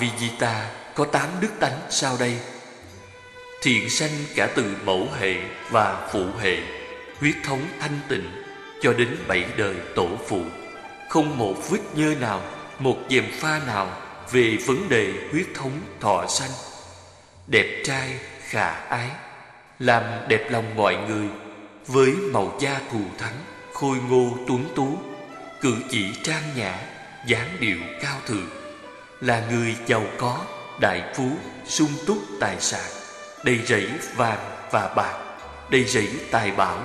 Avijita có tám đức tánh sau đây. Thiện sanh cả từ mẫu hệ và phụ hệ Huyết thống thanh tịnh cho đến bảy đời tổ phụ. Không một vết nhơ nào, một dèm pha nào Về vấn đề huyết thống thọ sanh. Đẹp trai, khả ái Làm đẹp lòng mọi người Với màu da thù thắng, khôi ngô tuấn tú Cử chỉ trang nhã, dáng điệu cao thượng. Là người giàu có, đại phú, sung túc tài sản Đầy rẫy vàng và bạc Đầy rẫy tài bảo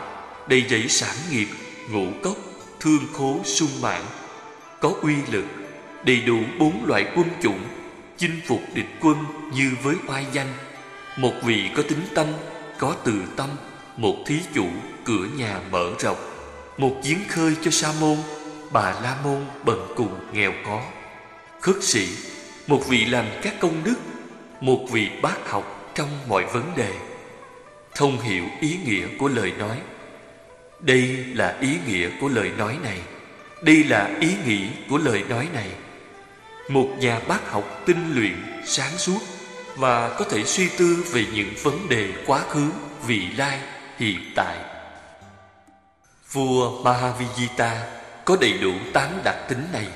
Đầy rẫy sản nghiệp, ngũ cốc, thương khố sung mãn Có uy lực, đầy đủ bốn loại quân chủng Chinh phục địch quân như với oai danh. Một vị có tính tâm, có từ tâm Một thí chủ cửa nhà mở rộng Một giếng khơi cho sa môn Bà la môn bần cùng nghèo có. Khất sĩ Một vị làm các công đức Một vị bác học trong mọi vấn đề Thông hiểu ý nghĩa của lời nói. Đây là ý nghĩa của lời nói này. Đây là ý nghĩ của lời nói này. Một nhà bác học tinh luyện, sáng suốt Và có thể suy tư về những vấn đề quá khứ, vị lai, hiện tại. Vua Mahavijita có đầy đủ tám đặc tính này.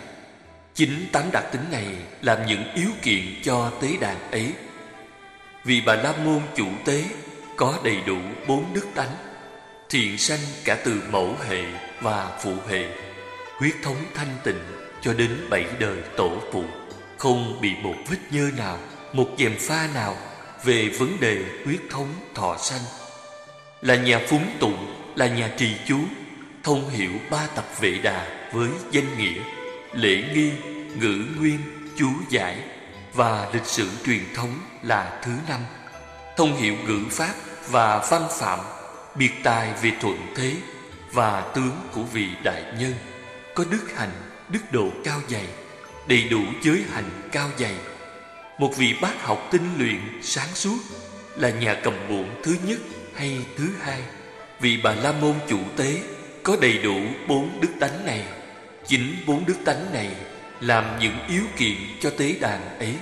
Chính tám đặc tính này làm những yếu kiện cho tế đàn ấy. Vì bà La Môn chủ tế có đầy đủ bốn đức tánh Thiện sanh cả từ mẫu hệ và phụ hệ Huyết thống thanh tịnh cho đến bảy đời tổ phụ. Không bị một vết nhơ nào, một dèm pha nào Về vấn đề huyết thống thọ sanh. Là nhà phúng tụng, là nhà trì chú thông hiểu ba tập vệ đà với danh nghĩa, lễ nghi, ngữ nguyên, chú giải và lịch sử truyền thống là thứ năm. Thông hiểu ngữ pháp và văn phạm, biệt tài về thuận thế và tướng của vị đại nhân, có đức hành, đức độ cao dày, đầy đủ giới hành cao dày. Một vị bác học tinh luyện, sáng suốt là nhà cầm buộn thứ nhất hay thứ hai. Vị bà la môn chủ tế có đầy đủ bốn đức tánh này Chính bốn đức tánh này Làm những yếu kiện cho tế đàn ấy.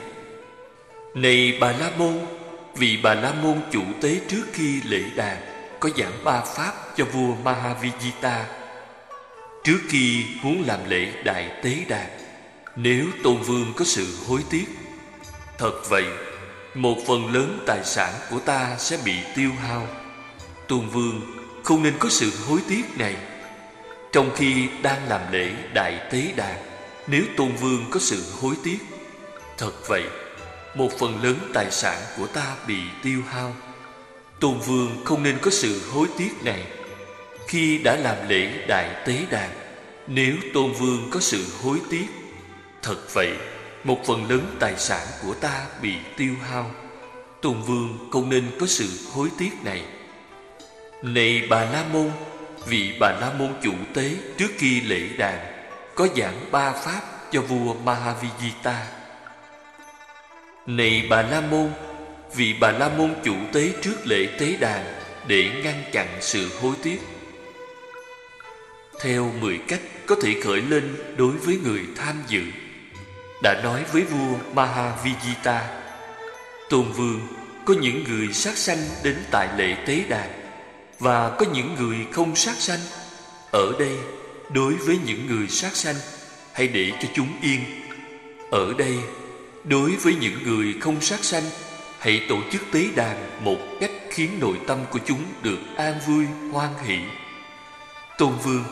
Này Bà La Môn, Vì Bà La Môn chủ tế trước khi lễ đàn, Có giảng ba pháp cho vua Mahavijita. Trước khi muốn làm lễ đại tế đàn, Nếu Tôn Vương có sự hối tiếc, Thật vậy, Một phần lớn tài sản của ta sẽ bị tiêu hao. Tôn Vương không nên có sự hối tiếc này. Trong khi đang làm lễ đại tế đàn, Nếu Tôn Vương có sự hối tiếc, Thật vậy, Một phần lớn tài sản của ta bị tiêu hao. Tôn Vương không nên có sự hối tiếc này. Khi đã làm lễ đại tế đàn, Nếu Tôn Vương có sự hối tiếc, Thật vậy, Một phần lớn tài sản của ta bị tiêu hao. Tôn Vương không nên có sự hối tiếc này. Này Bà La Môn Vị Bà La Môn chủ tế trước khi lễ đàn, Có giảng ba pháp cho vua Mahavijita. Này Bà La Môn, Vị Bà La Môn chủ tế trước lễ tế đàn Để ngăn chặn sự hối tiếc. Theo mười cách có thể khởi lên đối với người tham dự, Đã nói với vua Mahavijita, Tôn Vương, có những người sát sanh đến tại lễ tế đàn và có những người không sát sanh. Ở đây đối với những người sát sanh Hãy để cho chúng yên. Ở đây đối với những người không sát sanh Hãy tổ chức tế đàn một cách khiến nội tâm của chúng được an vui, hoan hỷ. Tôn Vương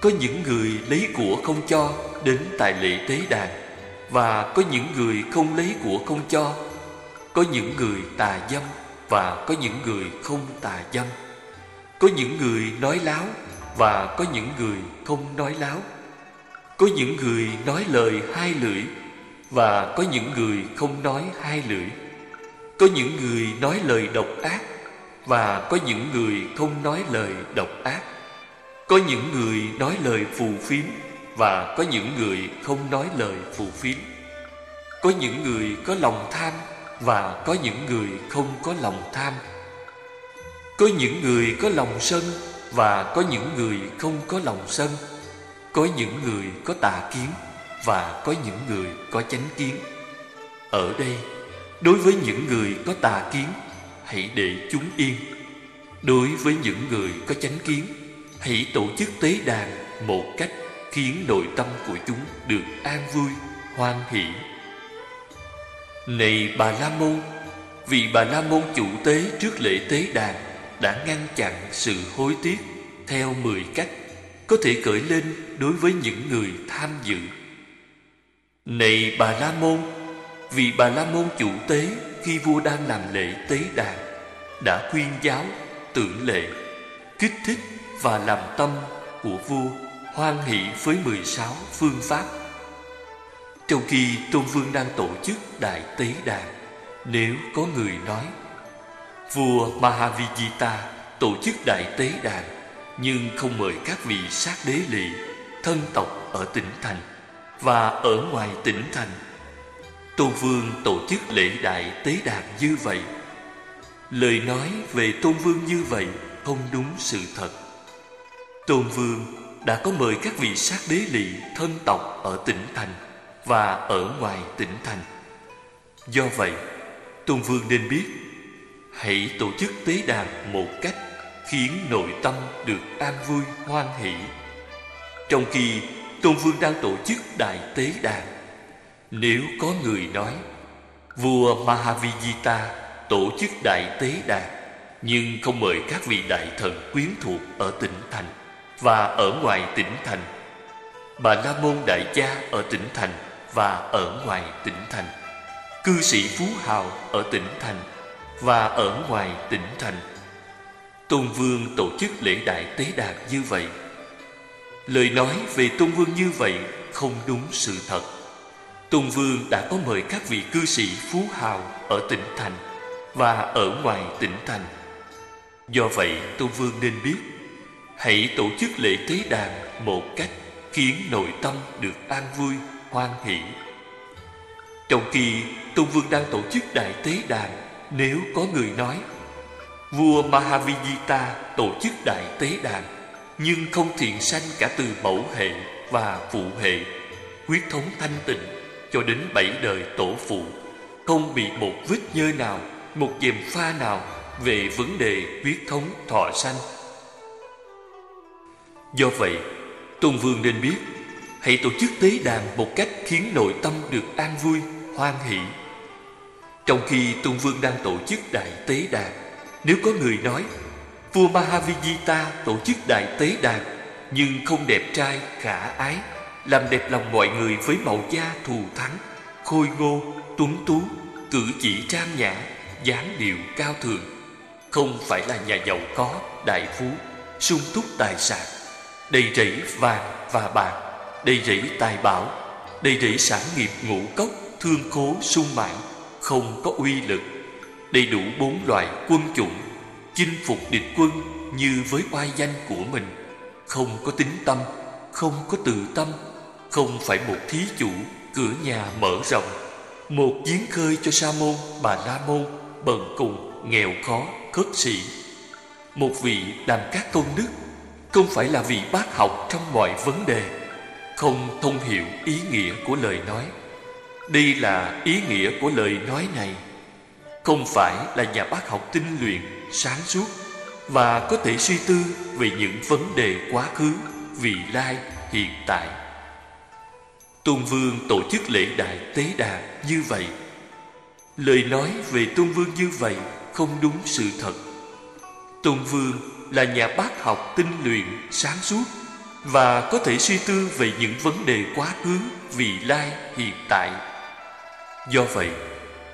Có những người lấy của không cho đến tại lễ tế đàn Và có những người không lấy của không cho. Có những người tà dâm và có những người không tà dâm có những người nói láo Và có những người không nói láo Có những người nói lời hai lưỡi Và có những người không nói hai lưỡi Có những người nói lời độc ác Và có những người không nói lời độc ác Có những người nói lời phù phiếm Và có những người không nói lời phù phiếm Có những người có lòng tham Và có những người không có lòng tham có những người có lòng sân Và có những người không có lòng sân Có những người có tà kiến và có những người có chánh kiến. Ở đây, đối với những người có tà kiến, hãy để chúng yên. Đối với những người có chánh kiến, hãy tổ chức tế đàn một cách khiến nội tâm của chúng được an vui, hoan hỷ. Này Bà La Môn, vì Bà La Môn chủ tế trước lễ tế đàn đã ngăn chặn sự hối tiếc theo mười cách có thể cởi lên đối với những người tham dự. Này Bà La Môn, vì Bà La Môn chủ tế khi vua đang làm lễ tế đàn đã khuyên giáo, tưởng lệ, kích thích và làm tâm của vua hoan hỷ với 16 phương pháp. Trong khi Tôn Vương đang tổ chức đại tế đàn, nếu có người nói Vua Mahavijita tổ chức đại tế đàn nhưng không mời các vị sát đế lì thân tộc ở tỉnh thành và ở ngoài tỉnh thành. Tôn Vương tổ chức lễ đại tế đàn như vậy. Lời nói về Tôn Vương như vậy không đúng sự thật. Tôn Vương đã có mời các vị sát đế lì thân tộc ở tỉnh thành và ở ngoài tỉnh thành. Do vậy, Tôn Vương nên biết hãy tổ chức tế đàn một cách khiến nội tâm được an vui hoan hỷ. Trong khi Tôn Vương đang tổ chức đại tế đàn, nếu có người nói vua Mahavijita tổ chức đại tế đàn nhưng không mời các vị đại thần quyến thuộc ở tỉnh thành và ở ngoài tỉnh thành, bà La Môn đại gia ở tỉnh thành và ở ngoài tỉnh thành, cư sĩ phú hào ở tỉnh thành và ở ngoài tỉnh thành. Tôn Vương tổ chức lễ đại tế đàn như vậy. Lời nói về Tôn Vương như vậy không đúng sự thật. Tôn Vương đã có mời các vị cư sĩ phú hào ở tỉnh thành Và ở ngoài tỉnh thành. Do vậy Tôn Vương nên biết Hãy tổ chức lễ tế đàn một cách khiến nội tâm được an vui, hoan hỷ. Trong khi Tôn Vương đang tổ chức đại tế đàn nếu có người nói Vua Mahavijita tổ chức đại tế đàn Nhưng không thiện sanh cả từ mẫu hệ và phụ hệ Huyết thống thanh tịnh cho đến bảy đời tổ phụ Không bị một vết nhơ nào, một dèm pha nào Về vấn đề huyết thống thọ sanh. Do vậy, Tôn Vương nên biết Hãy tổ chức tế đàn một cách khiến nội tâm được an vui, hoan hỷ. Trong khi Tôn Vương đang tổ chức đại tế đàn nếu có người nói Vua Mahavijita tổ chức đại tế đàn Nhưng không đẹp trai, khả ái Làm đẹp lòng mọi người với màu da thù thắng Khôi ngô, tuấn tú Cử chỉ trang nhã dáng điệu cao thượng Không phải là nhà giàu có, đại phú sung túc tài sản Đầy rẫy vàng và bạc Đầy rẫy tài bảo Đầy rẫy sản nghiệp ngũ cốc Thương khố sung mãn không có uy lực. Đầy đủ bốn loại quân chủng, chinh phục địch quân như với oai danh của mình. Không có tính tâm, không có tự tâm, không phải một thí chủ, cửa nhà mở rộng. Một giếng khơi cho sa môn, bà la môn, bần cùng, nghèo khó, khất sĩ. Một vị làm các công đức, không phải là vị bác học trong mọi vấn đề. Không thông hiểu ý nghĩa của lời nói đây là ý nghĩa của lời nói này không phải là nhà bác học tinh luyện, sáng suốt và có thể suy tư về những vấn đề quá khứ, vị lai, hiện tại. Tôn Vương tổ chức lễ đại tế đàn như vậy. Lời nói về Tôn Vương như vậy không đúng sự thật. Tôn Vương là nhà bác học tinh luyện, sáng suốt và có thể suy tư về những vấn đề quá khứ, vị lai, hiện tại. Do vậy,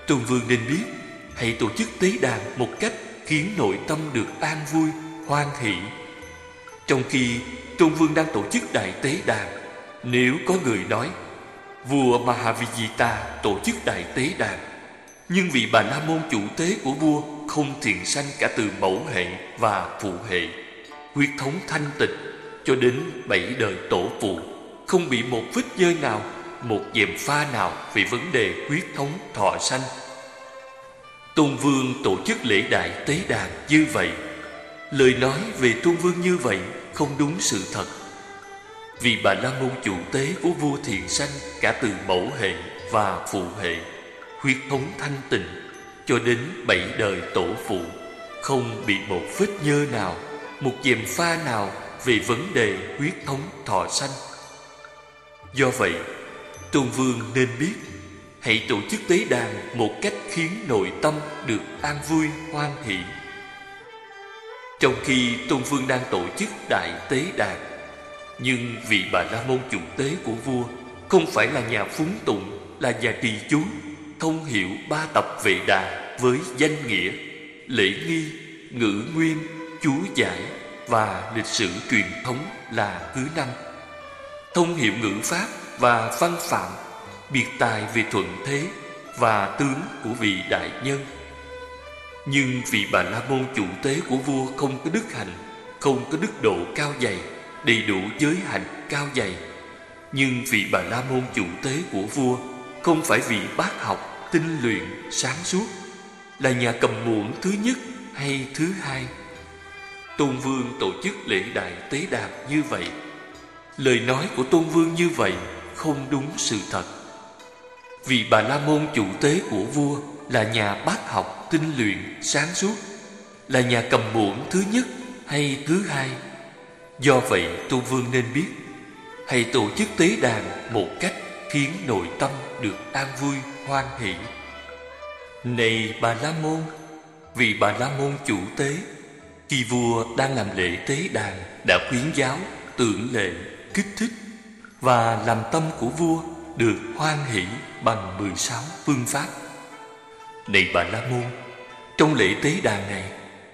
Tôn Vương nên biết hãy tổ chức tế đàn một cách khiến nội tâm được an vui, hoan hỷ. Trong khi Tôn Vương đang tổ chức đại tế đàn, nếu có người nói vua Mahavijita tổ chức đại tế đàn, nhưng vị bà la môn chủ tế của vua không thiện sanh cả từ mẫu hệ và phụ hệ, huyết thống thanh tịnh cho đến bảy đời tổ phụ, không bị một vết nhơ nào, một dèm pha nào về vấn đề huyết thống thọ sanh. Tôn Vương tổ chức lễ đại tế đàn như vậy. Lời nói về Tôn Vương như vậy không đúng sự thật. Vì Bà La Môn chủ tế của vua Thiền Sanh Cả từ mẫu hệ và phụ hệ, Huyết thống thanh tịnh, Cho đến bảy đời tổ phụ, Không bị một vết nhơ nào, Một dèm pha nào Về vấn đề huyết thống thọ sanh. Do vậy Tôn Vương nên biết Hãy tổ chức tế đàn một cách khiến nội tâm được an vui hoan hỷ. Trong khi Tôn Vương đang tổ chức đại tế đàn Nhưng vị bà La Môn chủ tế của vua Không phải là nhà phúng tụng Là nhà trì chú Thông hiểu ba tập vệ đà Với danh nghĩa Lễ nghi, ngữ nguyên, chú giải Và lịch sử truyền thống là thứ năm. Thông hiểu ngữ pháp và văn phạm biệt tài về thuận thế và tướng của vị đại nhân. Nhưng vị bà la môn chủ tế của vua không có đức hạnh, không có đức độ cao dày, đầy đủ giới hạnh cao dày. Nhưng vị bà la môn chủ tế của vua không phải vị bác học, tinh luyện, sáng suốt, là nhà cầm muỗng thứ nhất hay thứ hai. Tôn Vương tổ chức lễ đại tế đàn như vậy. Lời nói của Tôn Vương như vậy không đúng sự thật. Vì Bà La Môn chủ tế của vua là nhà bác học, tinh luyện, sáng suốt, là nhà cầm muỗng thứ nhất hay thứ hai. Do vậy Tôn Vương nên biết, hãy tổ chức tế đàn một cách khiến nội tâm được an vui, hoan hỷ. Này Bà La Môn, vì Bà La Môn chủ tế, khi vua đang làm lễ tế đàn đã khuyến giáo, tưởng lệ, kích thích và làm tâm của vua được hoan hỷ bằng 16 phương pháp. Này bà La Môn, trong lễ tế đàn này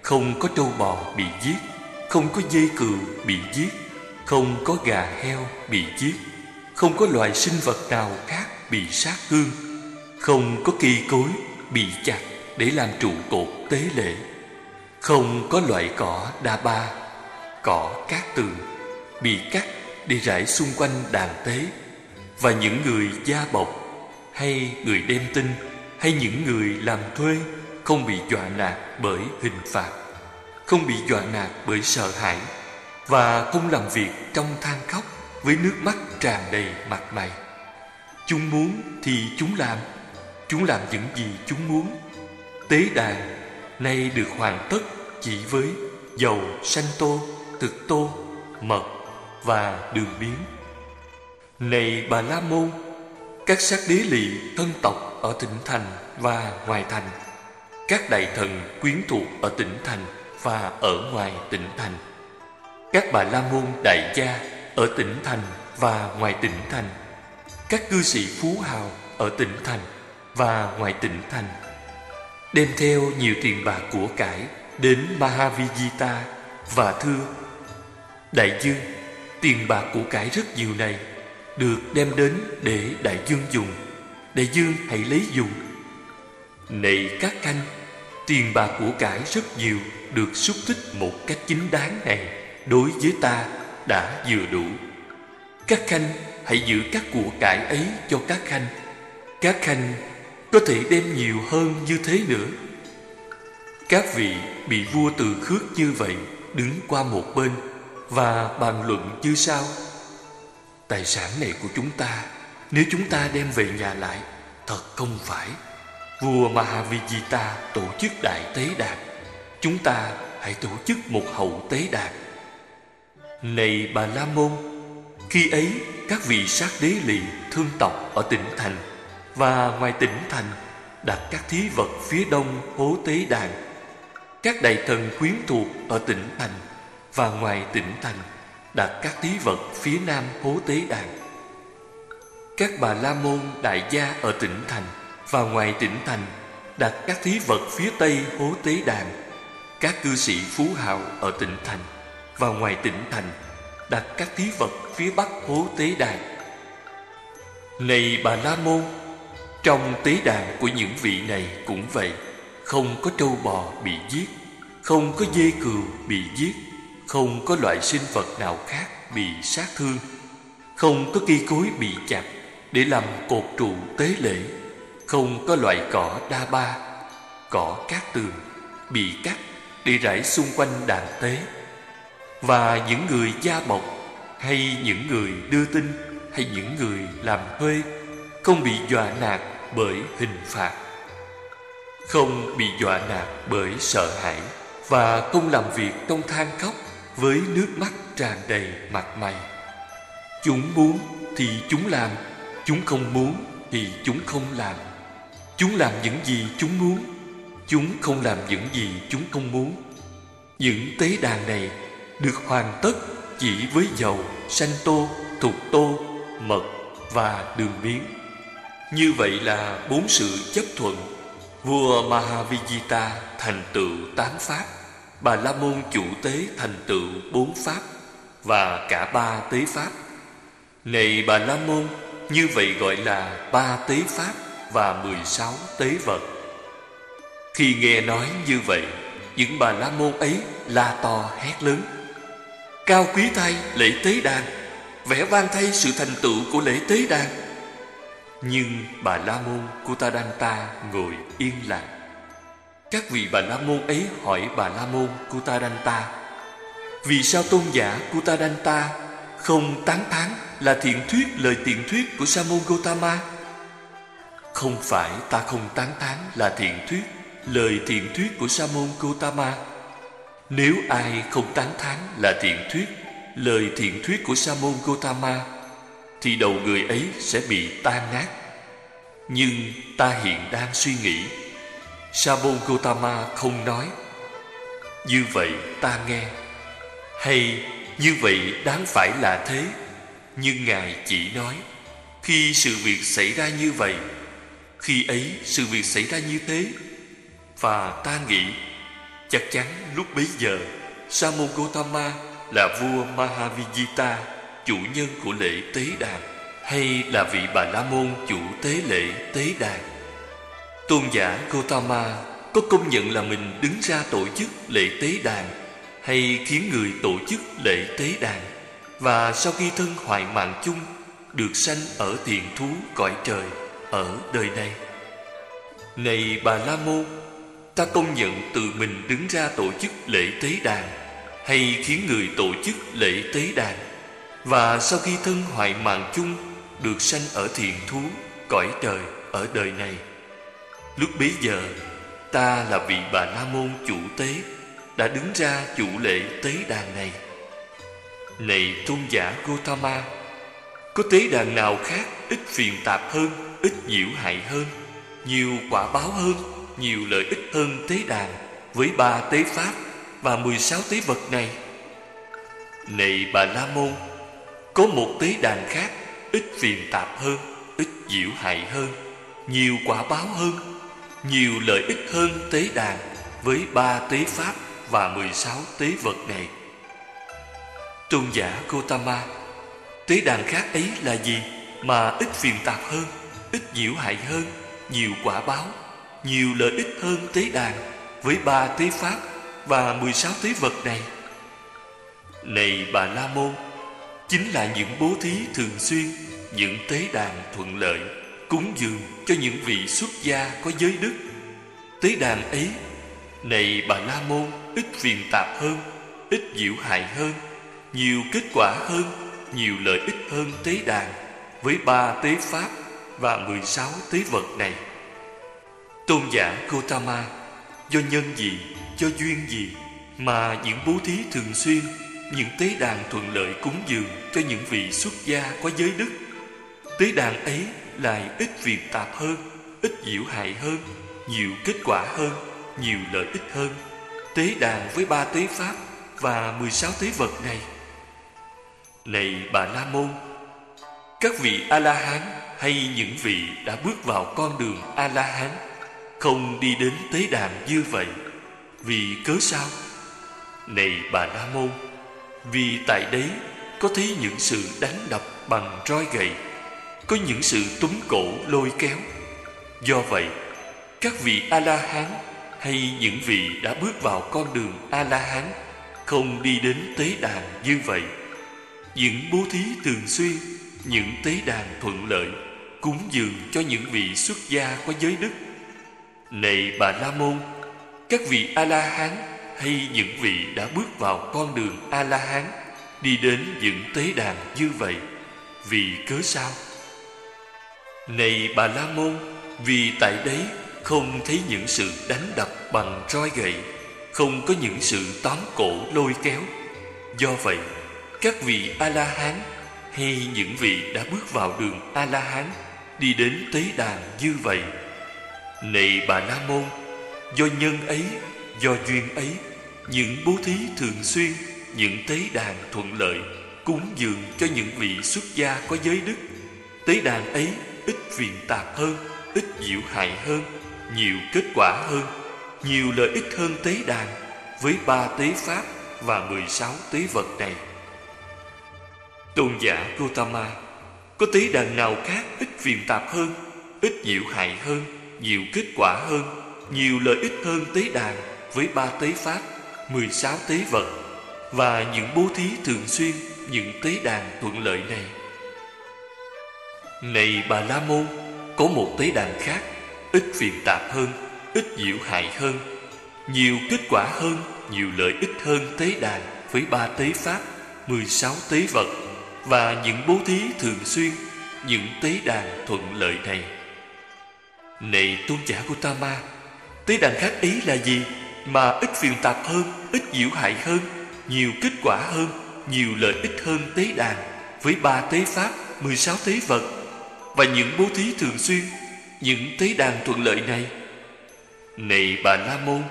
không có trâu bò bị giết, không có dê cừu bị giết, không có gà heo bị giết, không có loài sinh vật nào khác bị sát hương, không có cây cối bị chặt để làm trụ cột tế lễ, không có loại cỏ đa ba, cỏ cát tường bị cắt đi rải xung quanh đàn tế và những người gia bọc hay người đem tin hay những người làm thuê không bị dọa nạt bởi hình phạt, không bị dọa nạt bởi sợ hãi và không làm việc trong than khóc với nước mắt tràn đầy mặt mày. Chúng muốn thì chúng làm, chúng làm những gì chúng muốn. Tế đàn nay được hoàn tất chỉ với dầu sanh tô, thực tô, mật và đường biến. Này Bà La Môn, các sắc đế lỵ thân tộc ở tỉnh thành và ngoài thành, các đại thần quyến thuộc ở tỉnh thành và ở ngoài tỉnh thành, các bà la môn đại gia ở tỉnh thành và ngoài tỉnh thành, các cư sĩ phú hào ở tỉnh thành và ngoài tỉnh thành, đem theo nhiều tiền bạc của cải đến Mahavijita và thưa Đại dương, tiền bạc của cải rất nhiều này được đem đến để đại dương dùng. Đại dương hãy lấy dùng. Này các khanh tiền bạc của cải rất nhiều được xúc tích một cách chính đáng này đối với ta đã vừa đủ. Các khanh, hãy giữ các của cải ấy cho các khanh. Các khanh có thể đem nhiều hơn như thế nữa. Các vị bị vua từ khước như vậy đứng qua một bên và bàn luận như sau. Tài sản này của chúng ta, Nếu chúng ta đem về nhà lại, Thật không phải. Vua Mahavijita tổ chức đại tế đàn. Chúng ta hãy tổ chức một hậu tế đàn. Này bà La Môn, Khi ấy các vị sát đế lì thương tộc ở tỉnh thành Và ngoài tỉnh thành đặt các thí vật phía đông hố tế đàn. Các đại thần quyến thuộc ở tỉnh thành và ngoài tỉnh thành đặt các thí vật phía nam hố tế đàn. Các bà la môn đại gia ở tỉnh thành và ngoài tỉnh thành đặt các thí vật phía tây hố tế đàn. Các cư sĩ phú hào ở tỉnh thành và ngoài tỉnh thành đặt các thí vật phía bắc hố tế đàn. Này bà la môn, trong tế đàn của những vị này cũng vậy, không có trâu bò bị giết, không có dê cừu bị giết không có loại sinh vật nào khác bị sát thương. Không có cây cối bị chặt để làm cột trụ tế lễ. Không có loại cỏ đa ba, cỏ cát tường bị cắt để rải xung quanh đàn tế. Và những người gia bọc hay những người đưa tin hay những người làm thuê không bị dọa nạt bởi hình phạt. Không bị dọa nạt bởi sợ hãi và không làm việc trong than khóc với nước mắt tràn đầy mặt mày. Chúng muốn thì chúng làm, chúng không muốn thì chúng không làm. Chúng làm những gì chúng muốn, chúng không làm những gì chúng không muốn. Những tế đàn này được hoàn tất chỉ với dầu, sanh tô thục tô, mật và đường miếng như vậy là bốn sự chấp thuận. Vua Mahavijita thành tựu tám pháp. Bà La Môn chủ tế thành tựu bốn pháp Và cả ba tế pháp. Này bà La Môn, Như vậy gọi là ba tế pháp Và mười sáu tế vật Khi nghe nói như vậy, Những bà La Môn ấy la to hét lớn. Cao quý thay lễ tế đàn Vẽ vang thay sự thành tựu của lễ tế đàn. Nhưng bà La Môn Kutadanta ngồi yên lặng. Các vị bà La Môn ấy hỏi bà La Môn Kutadanta Vì sao tôn giả Kutadanta không tán thán là thiện thuyết, lời thiện thuyết của Sa môn Gotama? Không phải, ta không tán thán là thiện thuyết, lời thiện thuyết của Sa môn Gotama. Nếu ai không tán thán là thiện thuyết, lời thiện thuyết của Sa môn Gotama thì đầu người ấy sẽ bị tan nát. Nhưng ta hiện đang suy nghĩ. Sabon Gotama không nói. Như vậy ta nghe. Hay như vậy đáng phải là thế. Nhưng Ngài chỉ nói. Khi sự việc xảy ra như vậy, khi ấy sự việc xảy ra như thế, và ta nghĩ chắc chắn lúc bấy giờ Sa Gotama là vua Mahavijita chủ nhân của lễ tế đàn hay là vị bà la môn chủ tế lễ tế đàn tôn giả Gotama có công nhận là mình đứng ra tổ chức lễ tế đàn hay khiến người tổ chức lễ tế đàn? Và sau khi thân hoại mạng chung, được sanh ở thiền thú cõi trời ở đời này? Này bà la môn, ta công nhận tự mình đứng ra tổ chức lễ tế đàn hay khiến người tổ chức lễ tế đàn? Và sau khi thân hoại mạng chung, Được sanh ở thiền thú Cõi trời ở đời này? Lúc bấy giờ, Ta là vị bà La Môn chủ tế, Đã đứng ra chủ lễ tế đàn này. Này tôn giả Gotama Có tế đàn nào khác Ít phiền tạp hơn, Ít nhiễu hại hơn, Nhiều quả báo hơn, Nhiều lợi ích hơn tế đàn Với ba tế pháp Và mười sáu tế vật này? Này bà La Môn, có một tế đàn khác Ít phiền tạp hơn, Ít diễu hại hơn, Nhiều quả báo hơn nhiều lợi ích hơn tế đàn Với ba tế pháp và mười sáu tế vật này. Tôn giả Gotama Tế đàn khác ấy là gì Mà ít phiền tạp hơn Ít nhiễu hại hơn Nhiều quả báo Nhiều lợi ích hơn tế đàn Với ba tế pháp và mười sáu tế vật này? Này bà La Môn chính là những bố thí thường xuyên, những tế đàn thuận lợi, cúng dường cho những vị xuất gia có giới đức. Tế đàn ấy, này bà La Môn, ít phiền tạp hơn, ít diệu hại hơn, nhiều kết quả hơn, nhiều lợi ích hơn tế đàn với ba tế pháp và mười sáu tế vật này. Tôn giả Gotama, do nhân gì, do duyên gì mà những bố thí thường xuyên những tế đàn thuận lợi cúng dường cho những vị xuất gia có giới đức. Tế đàn ấy lại ít việc tạp hơn, ít diệu hại hơn, nhiều kết quả hơn, nhiều lợi ích hơn. Tế đàn với ba tế pháp và mười sáu tế vật này. Này bà La Môn, các vị A-la-hán hay những vị đã bước vào con đường A-la-hán không đi đến tế đàn như vậy. Vì cớ sao? Này bà La Môn, vì tại đấy có thấy những sự đánh đập bằng roi gậy có những sự túm cổ lôi kéo. Do vậy, các vị A-la-hán hay những vị đã bước vào con đường A-la-hán Không đi đến tế đàn như vậy. Những bố thí thường xuyên, Những tế đàn thuận lợi, Cúng dường cho những vị xuất gia có giới đức. Này bà La Môn, Các vị A-la-hán hay những vị đã bước vào con đường A-la-hán đi đến những tế đàn như vậy, vì cớ sao? Này bà la môn, vì tại đấy không thấy những sự đánh đập bằng roi gậy, không có những sự tóm cổ lôi kéo. Do vậy, các vị a la hán hay những vị đã bước vào đường a la hán đi đến tế đàn như vậy, này bà la môn, do nhân ấy, do duyên ấy, những bố thí thường xuyên, những tế đàn thuận lợi, cúng dường cho những vị xuất gia có giới đức, tế đàn ấy ít phiền tạp hơn, ít diệu hại hơn, nhiều kết quả hơn, nhiều lợi ích hơn tế đàn với ba tế pháp và mười sáu tế vật này. Tôn giả Gautama, có tế đàn nào khác ít phiền tạp hơn, ít diệu hại hơn, nhiều kết quả hơn, nhiều lợi ích hơn tế đàn với ba tế pháp, mười sáu tế vật và những bố thí thường xuyên, những tế đàn thuận lợi này? Này bà la môn, có một tế đàn khác, ít phiền tạp hơn, ít diệu hại hơn, nhiều kết quả hơn, nhiều lợi ích hơn tế đàn với ba tế pháp, mười sáu tế vật và những bố thí thường xuyên, những tế đàn thuận lợi này. Này tôn giả của ta ma tế đàn khác ấy là gì mà ít phiền tạp hơn, ít diệu hại hơn, nhiều kết quả hơn, nhiều lợi ích hơn tế đàn với ba tế pháp, mười sáu tế vật và những bố thí thường xuyên, những tế đàn thuận lợi này. Này bà la môn,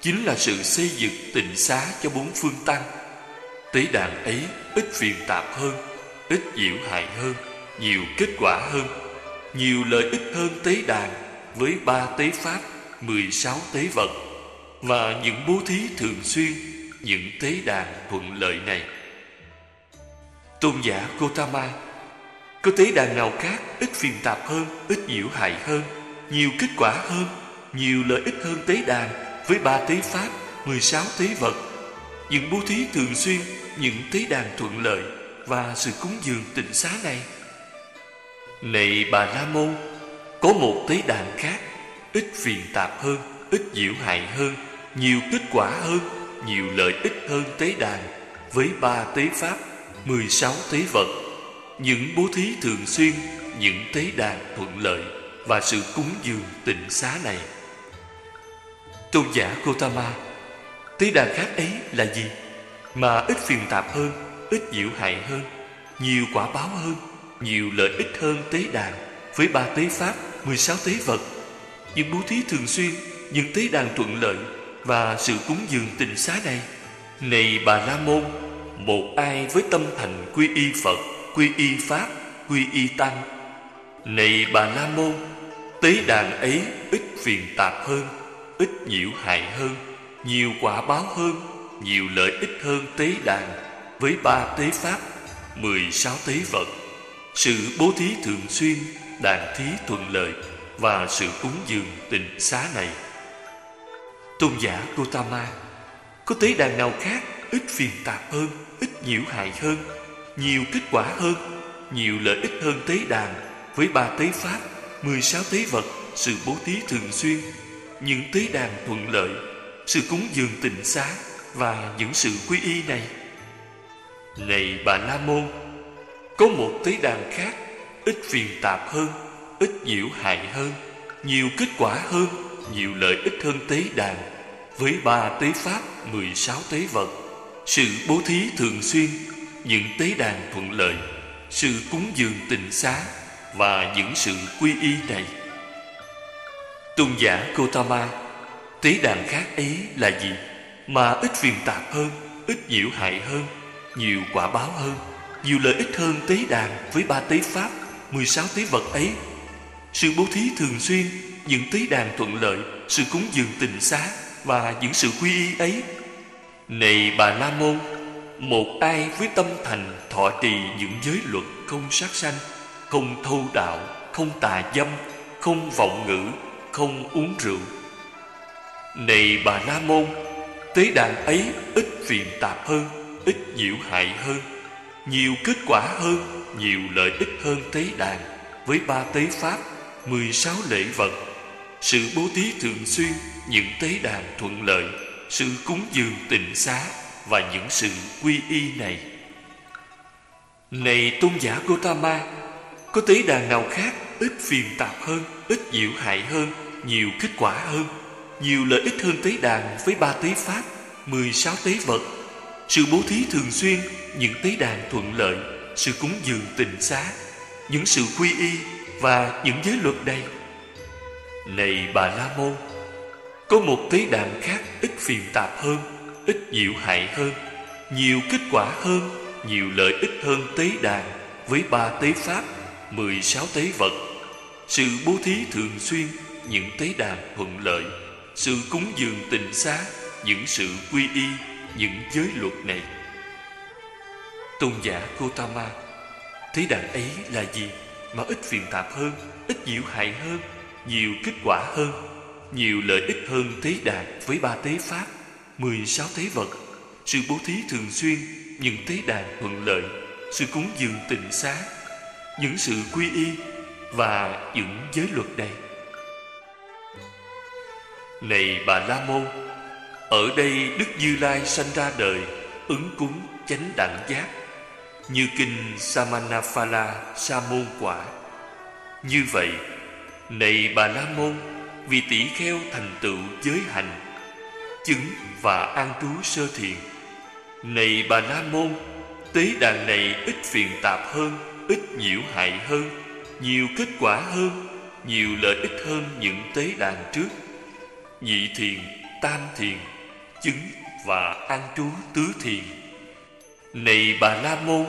chính là sự xây dựng tịnh xá cho bốn phương tăng tế đàn ấy ít phiền tạp hơn, ít diệu hại hơn, nhiều kết quả hơn, nhiều lợi ích hơn tế đàn với ba tế pháp, mười sáu tế vật. Và những bố thí thường xuyên, những tế đàn thuận lợi này. Tôn giả Gotama có tế đàn nào khác ít phiền tạp hơn, ít nhiễu hại hơn, nhiều kết quả hơn, nhiều lợi ích hơn tế đàn với ba tế pháp, mười sáu tế vật. Những bố thí thường xuyên, những tế đàn thuận lợi và sự cúng dường tịnh xá này. Này bà la môn, có một tế đàn khác ít phiền tạp hơn, ít diệu hại hơn, nhiều kết quả hơn, nhiều lợi ích hơn tế đàn với ba tế pháp, mười sáu tế vật những bố thí thường xuyên, những tế đàn thuận lợi và sự cúng dường tịnh xá này. Tôn giả Gotama tế đàn khác ấy là gì? Mà ít phiền tạp hơn, ít diệu hại hơn, nhiều quả báo hơn, nhiều lợi ích hơn tế đàn với ba tế pháp, mười sáu tế vật. Những bố thí thường xuyên, những tế đàn thuận lợi và sự cúng dường tịnh xá này. Này bà la môn, một ai với tâm thành quy y phật quy y pháp, quy y tăng. Này bà la môn, tế đàn ấy ít phiền tạp hơn, ít nhiễu hại hơn, nhiều quả báo hơn, nhiều lợi ích hơn tế đàn. Với ba tế pháp, mười sáu tế vật, sự bố thí thường xuyên, đàn thí thuận lợi và sự cúng dường tình xá này. Tôn giả Gotama có tế đàn nào khác ít phiền tạp hơn, ít nhiễu hại hơn? Nhiều kết quả hơn, nhiều lợi ích hơn tế đàn. Với ba tế pháp, mười sáu tế vật, sự bố thí thường xuyên, những tế đàn thuận lợi, sự cúng dường tịnh xá và những sự quy y này. Này bà la môn, có một tế đàn khác, ít phiền tạp hơn, ít nhiễu hại hơn, nhiều kết quả hơn, nhiều lợi ích hơn tế đàn. Với ba tế pháp, mười sáu tế vật, sự bố thí thường xuyên những tế đàn thuận lợi, sự cúng dường tịnh xá và những sự quy y này. Tôn giả Gotama tế đàn khác ấy là gì mà ít phiền tạp hơn, ít nhiễu hại hơn, nhiều quả báo hơn, nhiều lợi ích hơn tế đàn với ba tế pháp, mười sáu tế vật ấy? Sự bố thí thường xuyên những tế đàn thuận lợi, sự cúng dường tịnh xá và những sự quy y ấy. Này bà la môn một ai với tâm thành, thọ trì những giới luật không sát sanh, không thâu đạo, không tà dâm, không vọng ngữ, không uống rượu. Này bà la môn, tế đàn ấy ít phiền tạp hơn, ít nhiễu hại hơn, nhiều kết quả hơn, nhiều lợi ích hơn tế đàn. Với ba tế pháp, mười sáu lễ vật, sự bố thí thường xuyên, những tế đàn thuận lợi, sự cúng dường tịnh xá và những sự quy y này. Này tôn giả Gotama Có tế đàn nào khác ít phiền tạp hơn, Ít diệu hại hơn, Nhiều kết quả hơn, Nhiều lợi ích hơn tế đàn với ba tế pháp, mười sáu tế vật? Sự bố thí thường xuyên, Những tế đàn thuận lợi, Sự cúng dường tình xá, Những sự quy y Và những giới luật đây Này bà La Môn, Có một tế đàn khác ít phiền tạp hơn Ít diệu hại hơn, Nhiều kết quả hơn, Nhiều lợi ích hơn tế đàn Với ba tế pháp, mười sáu tế vật. Sự bố thí thường xuyên, Những tế đàn thuận lợi, Sự cúng dường tình xá Những sự quy y, Những giới luật này. Tôn giả Gotama Thế đàn ấy là gì Mà ít phiền tạp hơn, Ít diệu hại hơn, Nhiều kết quả hơn, Nhiều lợi ích hơn tế đàn với ba tế pháp? Mười sáu tế vật. Sự bố thí thường xuyên Những tế đàn thuận lợi. Sự cúng dường tịnh xá Những sự quy y Và những giới luật đây Này bà La Môn Ở đây Đức Như Lai sanh ra đời Ứng cúng chánh đẳng giác như kinh Samanaphala Sa môn quả. Như vậy, này bà La môn, vì tỷ kheo thành tựu giới hành, chứng và an trú sơ thiền. Này bà La môn, tế đàn này ít phiền tạp hơn, ít nhiễu hại hơn, nhiều kết quả hơn, nhiều lợi ích hơn những tế đàn trước. Nhị thiền, tam thiền, chứng và an trú tứ thiền này bà La Môn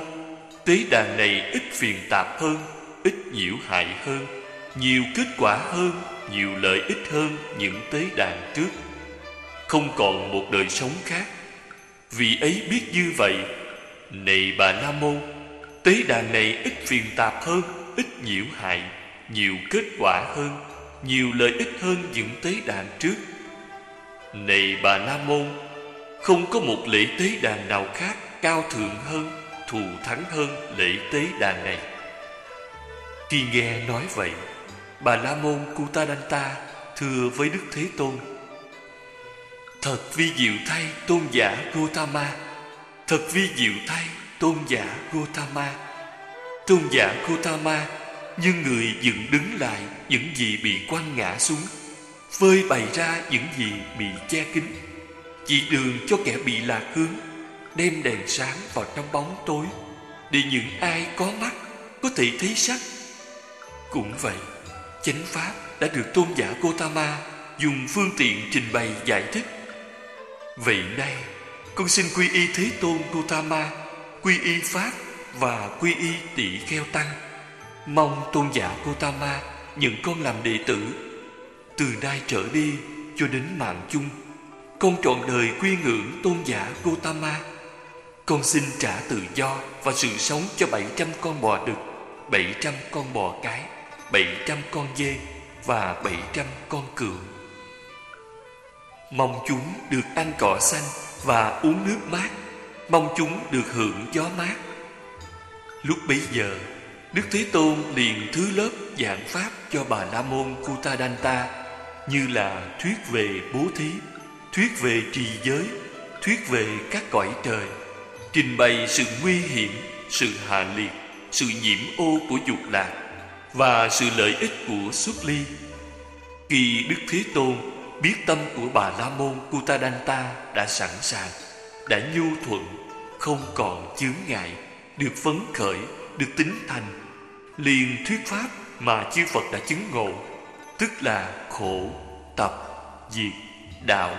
Tế đàn này ít phiền tạp hơn Ít nhiễu hại hơn Nhiều kết quả hơn Nhiều lợi ích hơn những tế đàn trước không còn một đời sống khác Vì ấy biết như vậy Này bà La Môn Tế đàn này ít phiền tạp hơn Ít nhiễu hại Nhiều kết quả hơn Nhiều lợi ích hơn những tế đàn trước Này bà La Môn Không có một lễ tế đàn nào khác cao thượng hơn, thù thắng hơn lễ tế đàn này. Khi nghe nói vậy, bà La Môn Kutadanta thưa với Đức Thế Tôn: Thật vi diệu thay tôn giả Gautama thật vi diệu thay tôn giả Gautama Tôn giả Gautama như người dựng đứng lại những gì bị quăng ngã xuống, phơi bày ra những gì bị che kín, chỉ đường cho kẻ bị lạc hướng đem đèn sáng vào trong bóng tối để những ai có mắt có thể thấy sắc. Cũng vậy, chánh pháp đã được tôn giả Gautama dùng phương tiện trình bày giải thích. Vậy nay, con xin quy y Thế Tôn Gotama, quy y Pháp và quy y tỷ kheo tăng. Mong tôn giả Gotama nhận con làm đệ tử. Từ nay trở đi cho đến mạng chung, con trọn đời quy ngưỡng tôn giả Gotama. Con xin trả tự do và sự sống cho 700 con bò đực, 700 con bò cái, 700 con dê và 700 con cừu. Mong chúng được ăn cỏ xanh và uống nước mát, mong chúng được hưởng gió mát. Lúc bấy giờ, Đức Thế Tôn liền thứ lớp giảng pháp cho bà La Môn Kutadanta như là thuyết về bố thí, thuyết về trì giới, thuyết về các cõi trời trình bày sự nguy hiểm, sự hạ liệt, sự nhiễm ô của dục lạc và sự lợi ích của xuất ly. Khi Đức Thế Tôn biết tâm của bà La Môn Kutadanta đã sẵn sàng, đã nhu thuận, không còn chướng ngại, được phấn khởi, được tính thành, liền thuyết pháp mà chư Phật đã chứng ngộ, tức là khổ, tập, diệt, đạo,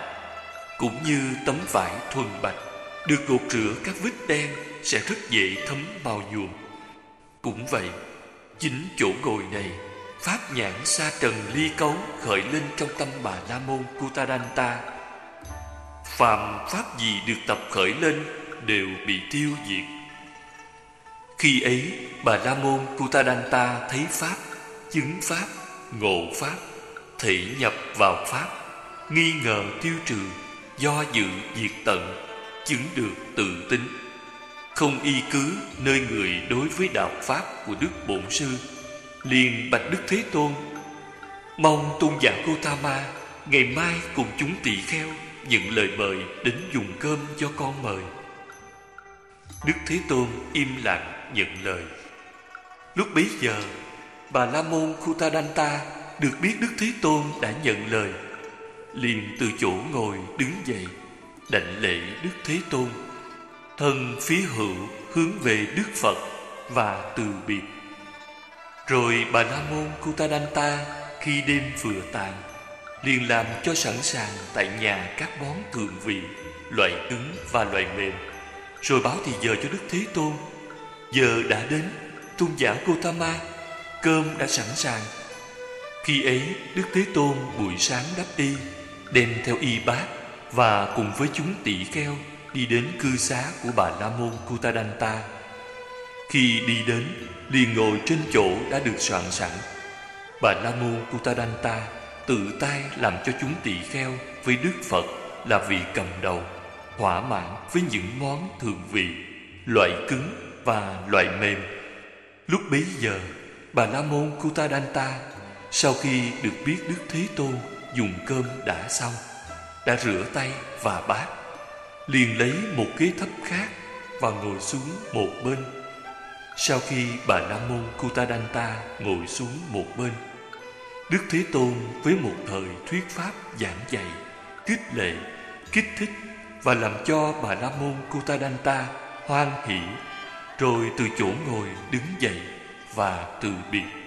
cũng như tấm vải thuần bạch được gột rửa các vết đen sẽ rất dễ thấm màu nhuộm. Cũng vậy, chính chỗ ngồi này, pháp nhãn sa trần ly cấu khởi lên trong tâm bà La Môn Kutadanta. Phạm pháp gì được tập khởi lên đều bị tiêu diệt. Khi ấy, bà La Môn Kutadanta thấy pháp, chứng pháp, ngộ pháp, thị nhập vào pháp, nghi ngờ tiêu trừ, do dự diệt tận chứng được tự tính không y cứ nơi người đối với đạo pháp của đức bổn sư liền bạch đức thế tôn mong tôn giả Gotama ngày mai cùng chúng tỳ kheo nhận lời mời đến dùng cơm cho con mời đức thế tôn im lặng nhận lời. Lúc bấy giờ, Bà La Môn Kutadanta được biết Đức Thế Tôn đã nhận lời, liền từ chỗ ngồi đứng dậy, đảnh lễ Đức Thế Tôn, thân phía hữu hướng về Đức Phật và từ biệt. Rồi Bà La Môn Kutadanta khi đêm vừa tàn, liền làm cho sẵn sàng tại nhà các món thượng vị, loại cứng và loại mềm, rồi báo thì giờ cho Đức Thế Tôn. Giờ đã đến, tôn giả Gotama cơm đã sẵn sàng. Khi ấy, Đức Thế Tôn buổi sáng đắp y, đem theo y bát và cùng với chúng tỷ kheo đi đến cư xá của bà La Môn Kutadanta. Khi đi đến, liền ngồi trên chỗ đã được soạn sẵn. Bà La Môn Kutadanta tự tay làm cho chúng tỳ kheo với Đức Phật là vị cầm đầu, thỏa mãn với những món thường vị, loại cứng và loại mềm. Lúc bấy giờ, Bà La Môn Kutadanta sau khi được biết Đức Thế Tôn dùng cơm đã xong, đã rửa tay và bát, liền lấy một ghế thấp khác và ngồi xuống một bên. Sau khi bà La Môn Kutadanta ngồi xuống một bên, Đức Thế Tôn với một thời thuyết pháp giảng dạy, kích lệ, kích thích và làm cho bà La Môn Kutadanta hoan hỷ, rồi từ chỗ ngồi đứng dậy và từ biệt.